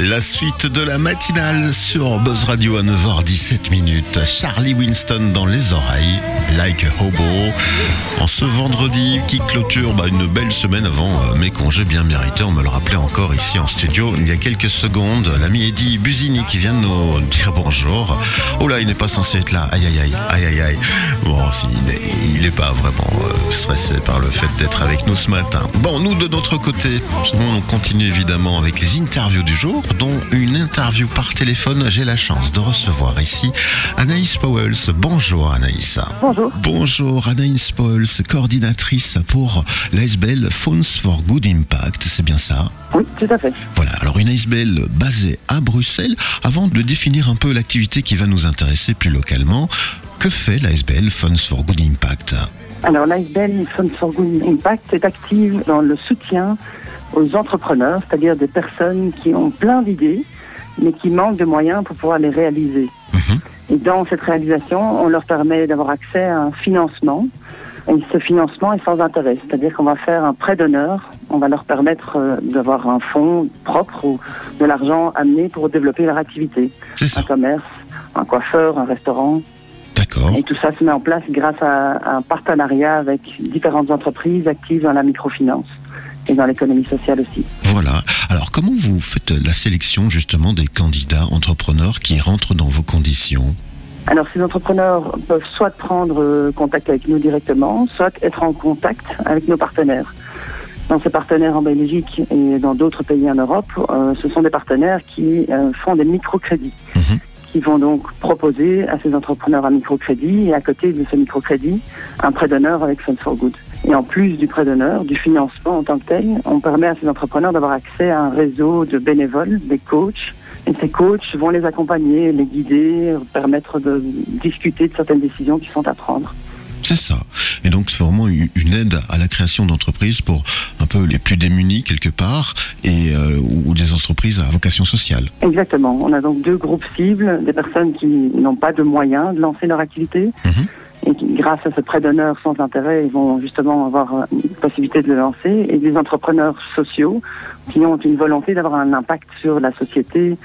La suite de la matinale sur Buzz Radio à 9h17 minutes. Charlie Winston dans les oreilles, like a hobo. En ce vendredi qui clôture bah, une belle semaine avant euh, mes congés bien mérités. On me le rappelait encore ici en studio il y a quelques secondes. L'ami Eddie Busini qui vient de nous dire bonjour. Oh là, il n'est pas censé être là. Aïe aïe aïe, aïe aïe aïe. Bon, il n'est pas vraiment euh, stressé par le fait d'être avec nous ce matin. Bon, nous de notre côté, on continue évidemment avec les interviews du jour, dont une interview par téléphone. J'ai la chance de recevoir ici Anaïs Powells. Bonjour Anaïs. Bonjour. Bonjour Anaïs Powells, coordinatrice pour l'ASBL Phones for Good Impact. C'est bien ça? Oui, tout à fait. Voilà, alors une ASBL basée à Bruxelles. Avant de définir un peu l'activité qui va nous intéresser plus localement, que fait l'ASBL Phones for Good Impact? Alors l'ASBL Phones for Good Impact est active dans le soutien aux entrepreneurs, c'est-à-dire des personnes qui ont plein d'idées, mais qui manquent de moyens pour pouvoir les réaliser. Mhm. Et dans cette réalisation, on leur permet d'avoir accès à un financement. Et ce financement est sans intérêt, c'est-à-dire qu'on va faire un prêt d'honneur, on va leur permettre euh, d'avoir un fonds propre ou de l'argent amené pour développer leur activité. Un commerce, un coiffeur, un restaurant. D'accord. Et tout ça se met en place grâce à un partenariat avec différentes entreprises actives dans la microfinance et dans l'économie sociale aussi. Voilà. Alors comment vous faites la sélection justement des candidats entrepreneurs qui rentrent dans vos conditions? Alors ces entrepreneurs peuvent soit prendre euh, contact avec nous directement, soit être en contact avec nos partenaires. Dans ces partenaires en Belgique et dans d'autres pays en Europe, euh, ce sont des partenaires qui euh, font des microcrédits, Mhm. qui vont donc proposer à ces entrepreneurs un microcrédit et à côté de ce microcrédit, un prêt d'honneur avec Funds for Good. Et en plus du prêt d'honneur, du financement en tant que tel, on permet à ces entrepreneurs d'avoir accès à un réseau de bénévoles, des coachs. Et ces coachs vont les accompagner, les guider, permettre de discuter de certaines décisions qui sont à prendre. C'est ça. Et donc c'est vraiment une aide à la création d'entreprises pour un peu les plus démunis quelque part et euh, ou ou des entreprises à vocation sociale. Exactement. On a donc deux groupes cibles, des personnes qui n'ont pas de moyens de lancer leur activité. Mhm. Et grâce à ce prêt d'honneur sans intérêt, ils vont justement avoir euh, une possibilité de le lancer. Et des entrepreneurs sociaux qui ont une volonté d'avoir un impact sur la société,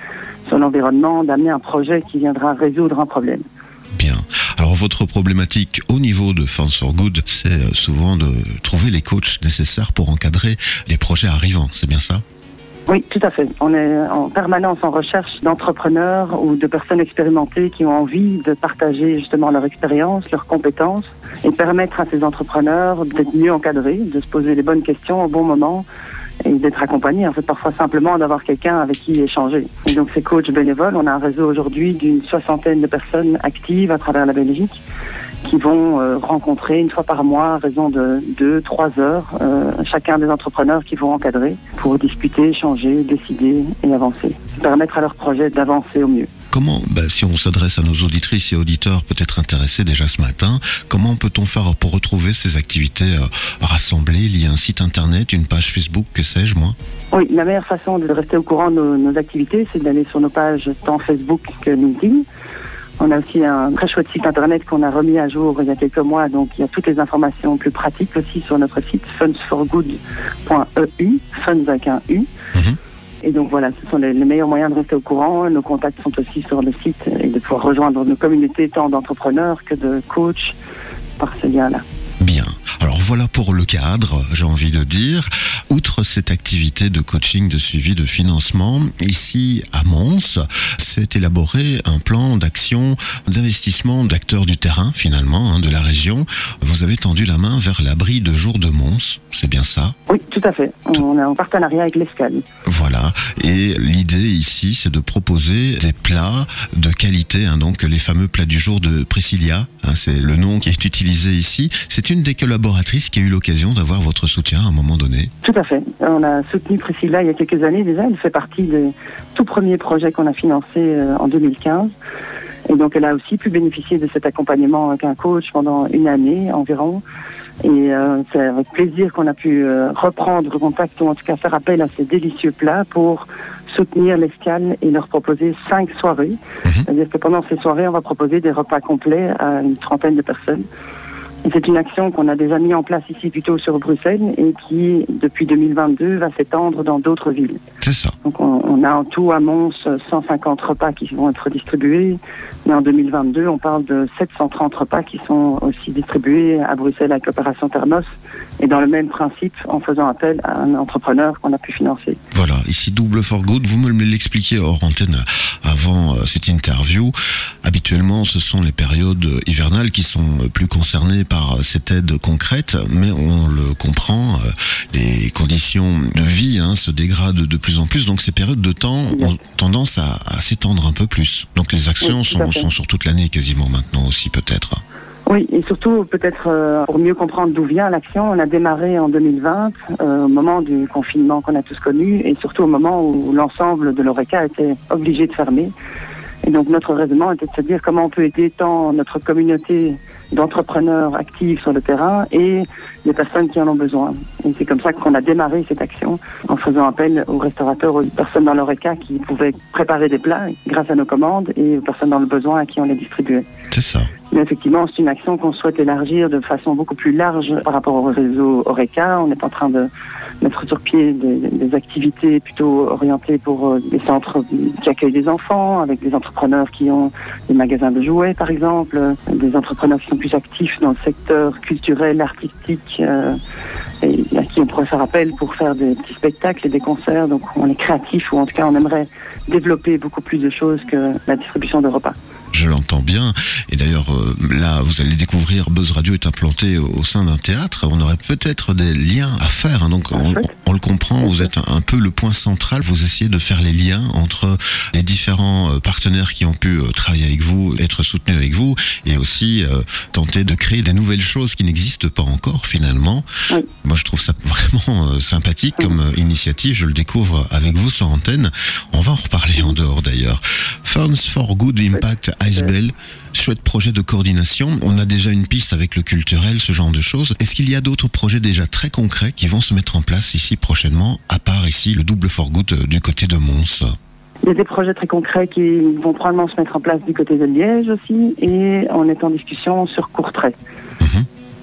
sur l'environnement, d'amener un projet qui viendra résoudre un problème. Bien. Alors votre problématique au niveau de Funds for Good, c'est euh, souvent de trouver les coachs nécessaires pour encadrer les projets arrivants. C'est bien ça? Oui, tout à fait. On est en permanence en recherche d'entrepreneurs ou de personnes expérimentées qui ont envie de partager justement leur expérience, leurs compétences et permettre à ces entrepreneurs d'être mieux encadrés, de se poser les bonnes questions au bon moment et d'être accompagnés. En fait, parfois simplement d'avoir quelqu'un avec qui échanger. Et donc, ces coachs bénévoles, on a un réseau aujourd'hui d'une soixantaine de personnes actives à travers la Belgique qui vont euh, rencontrer une fois par mois à raison de deux, trois heures euh, chacun des entrepreneurs qui vont encadrer pour discuter, échanger, décider et avancer. Permettre à leur projet d'avancer au mieux. Comment, bah, si on s'adresse à nos auditrices et auditeurs peut-être intéressés déjà ce matin, comment peut-on faire pour retrouver ces activités euh, rassemblées? Il y a un site internet, une page Facebook, que sais-je moi? Oui, la meilleure façon de rester au courant de nos, nos activités, c'est d'aller sur nos pages tant Facebook que LinkedIn. On a aussi un très chouette site internet qu'on a remis à jour il y a quelques mois, donc il y a toutes les informations plus pratiques aussi sur notre site fundsforgood.eu, funds avec un U. Mhm. Et donc voilà, ce sont les, meilleurs moyens de rester au courant. Nos contacts sont aussi sur le site et de pouvoir rejoindre nos communautés tant d'entrepreneurs que de coachs par ce lien-là. Bien. Voilà pour le cadre, j'ai envie de dire. Outre cette activité de coaching, de suivi, de financement, ici à Mons, s'est élaboré un plan d'action, d'investissement d'acteurs du terrain finalement, hein, de la région. Vous avez tendu la main vers l'abri de jour de Mons, c'est bien ça? Oui, tout à fait. On est en partenariat avec l'ESCAL. Voilà. Et l'idée ici, c'est de proposer des plats de qualité, hein, donc les fameux plats du jour de Priscilla. hein, c'est le nom qui est utilisé ici. C'est une des collaboratrices qui a eu l'occasion d'avoir votre soutien à un moment donné. Tout à fait. On a soutenu Priscilla il y a quelques années déjà. Elle fait partie des tout premiers projets qu'on a financés euh, en 2015. Et donc, elle a aussi pu bénéficier de cet accompagnement avec un coach pendant une année environ. Et euh, c'est avec plaisir qu'on a pu euh, reprendre contact, ou en tout cas faire appel à ces délicieux plats pour soutenir l'escale et leur proposer cinq soirées. C'est-à-dire que pendant ces soirées, on va proposer des repas complets à une trentaine de personnes c'est une action qu'on a déjà mis en place ici plutôt sur Bruxelles et qui, depuis 2022, va s'étendre dans d'autres villes. C'est ça. Donc on, on, a en tout à Mons 150 repas qui vont être distribués. Mais en 2022, on parle de 730 repas qui sont aussi distribués à Bruxelles avec l'opération Thermos et dans le même principe en faisant appel à un entrepreneur qu'on a pu financer. Voilà, ici Double for Good, vous me l'expliquiez hors antenne avant euh, cette interview. Habituellement, ce sont les périodes hivernales qui sont plus concernées par cette aide concrète, mais on le comprend, euh, les conditions de vie hein, se dégradent de plus en plus, donc ces périodes de temps ont tendance à, à s'étendre un peu plus. Donc les actions Oui, sont sur toute l'année quasiment maintenant aussi peut-être. Oui, et surtout peut-être euh, pour mieux comprendre d'où vient l'action, on a démarré en 2020, euh, au moment du confinement qu'on a tous connu, et surtout au moment où l'ensemble de l'ORECA était obligé de fermer. Et donc notre raisonnement était de se dire comment on peut aider tant notre communauté d'entrepreneurs actifs sur le terrain et les personnes qui en ont besoin. Et c'est comme ça qu'on a démarré cette action en faisant appel aux restaurateurs, aux personnes dans l'ORECA qui pouvaient préparer des plats grâce à nos commandes et aux personnes dans le besoin à qui on les distribuait. C'est ça. Mais effectivement, c'est une action qu'on souhaite élargir de façon beaucoup plus large par rapport au réseau Oreca. On est en train de mettre sur pied des, activités plutôt orientées pour euh, des centres qui accueillent des enfants, avec des entrepreneurs qui ont des magasins de jouets, par exemple, euh, des entrepreneurs qui sont plus actifs dans le secteur culturel, artistique, euh, et à qui on pourrait faire appel pour faire des petits spectacles et des concerts. Donc on est créatif, ou en tout cas on aimerait développer beaucoup plus de choses que la distribution de repas. Je l'entends bien. Et d'ailleurs, euh, là, vous allez découvrir, Buzz Radio est implanté au, sein d'un théâtre. On aurait peut-être des liens à faire. hein. Donc, on, le comprend, vous êtes un, peu le point central. Vous essayez de faire les liens entre les différents euh, partenaires qui ont pu euh, travailler avec vous, être soutenus avec vous, et aussi euh, tenter de créer des nouvelles choses qui n'existent pas encore finalement. Oui. Moi, je trouve ça vraiment euh, sympathique comme initiative. Je le découvre avec vous sur antenne. On va en reparler en dehors d'ailleurs. Funds for Good Impact Icebell. Chouette projet de coordination. On a déjà une piste avec le culturel, ce genre de choses. Est-ce qu'il y a d'autres projets déjà très concrets qui vont se mettre en place ici prochainement, à part ici le double for good euh, du côté de Mons? Il y a des projets très concrets qui vont probablement se mettre en place du côté de Liège aussi, et on est en discussion sur Courtrai.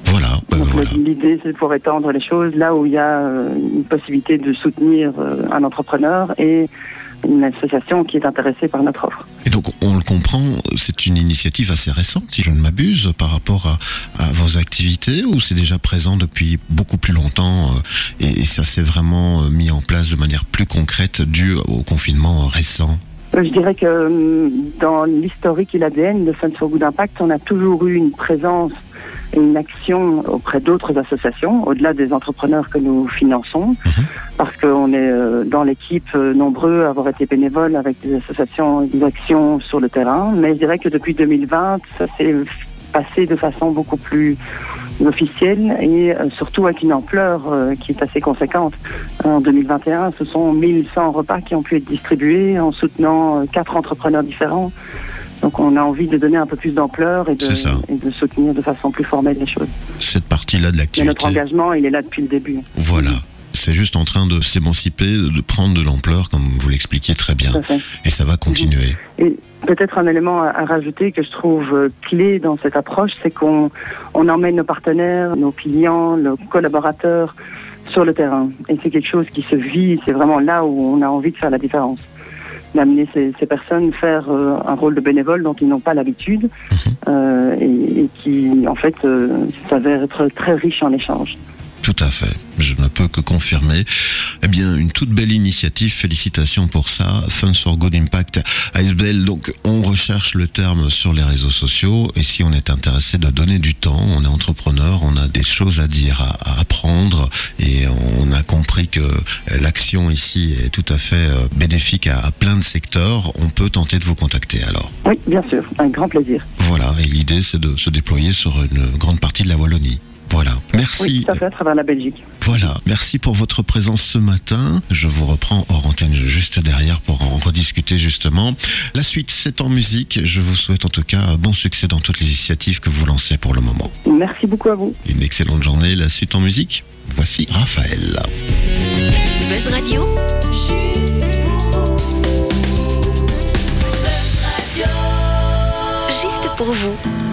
Voilà, ben voilà. l'idée, c'est de pouvoir étendre les choses là où il y a euh, une possibilité de soutenir euh, un entrepreneur et une association qui est intéressée par notre offre. Et donc, on le comprend, c'est une initiative assez récente, si je ne m'abuse, par rapport à, vos activités, ou c'est déjà présent depuis beaucoup plus longtemps, euh, et, et ça s'est vraiment euh, mis en place de manière plus concrète dû au confinement récent? Je dirais que hum, dans l'historique et l'ADN de Funds for Good Impact, on a toujours eu une présence et une action auprès d'autres associations, au-delà des entrepreneurs que nous finançons, parce qu'on est euh, dans l'équipe euh, nombreux à avoir été bénévoles avec des associations et des actions sur le terrain. Mais je dirais que depuis 2020, ça s'est passé de façon beaucoup plus officielle et euh, surtout avec une ampleur euh, qui est assez conséquente. En 2021, ce sont 1100 repas qui ont pu être distribués en soutenant euh, quatre entrepreneurs différents. Donc on a envie de donner un peu plus d'ampleur et, de- et soutenir de façon plus formelle les choses. Cette partie-là de l'activité. notre engagement, il est là depuis le début. Voilà. C'est juste en train de s'émanciper, de prendre de l'ampleur, comme vous l'expliquiez très bien. Et ça va continuer. Et peut-être un élément à, à rajouter que je trouve euh, clé dans cette approche, c'est qu'on on emmène nos partenaires, nos clients, nos collaborateurs sur le terrain. Et c'est quelque chose qui se vit, c'est vraiment là où on a envie de faire la différence. D'amener ces, ces personnes faire euh, un rôle de bénévole dont ils n'ont pas l'habitude euh, et, et qui, en fait, euh, s'avère être très riche en échanges. Tout à fait. Je ne peux que confirmer. Eh bien, une toute belle initiative. Félicitations pour ça. Funds for Good Impact Icebell. Donc, on recherche le terme sur les réseaux sociaux. Et si on est intéressé de donner du temps, on est entrepreneur, on a des choses à dire, à, à apprendre. Et on a compris que l'action ici est tout à fait euh, bénéfique à, à plein de secteurs. On peut tenter de vous contacter alors. Oui, bien sûr, un grand plaisir. Voilà. Et l'idée, c'est de se déployer sur une grande partie de la Wallonie. Voilà. Merci. Oui, tout à fait, à travers la Belgique. Voilà, merci pour votre présence ce matin. Je vous reprends hors antenne juste derrière pour en rediscuter justement. La suite, c'est en musique. Je vous souhaite en tout cas bon succès dans toutes les initiatives que vous lancez pour le moment. Merci beaucoup à vous. Une excellente journée. La suite en musique, voici Raphaël. Buzz Radio, juste pour vous.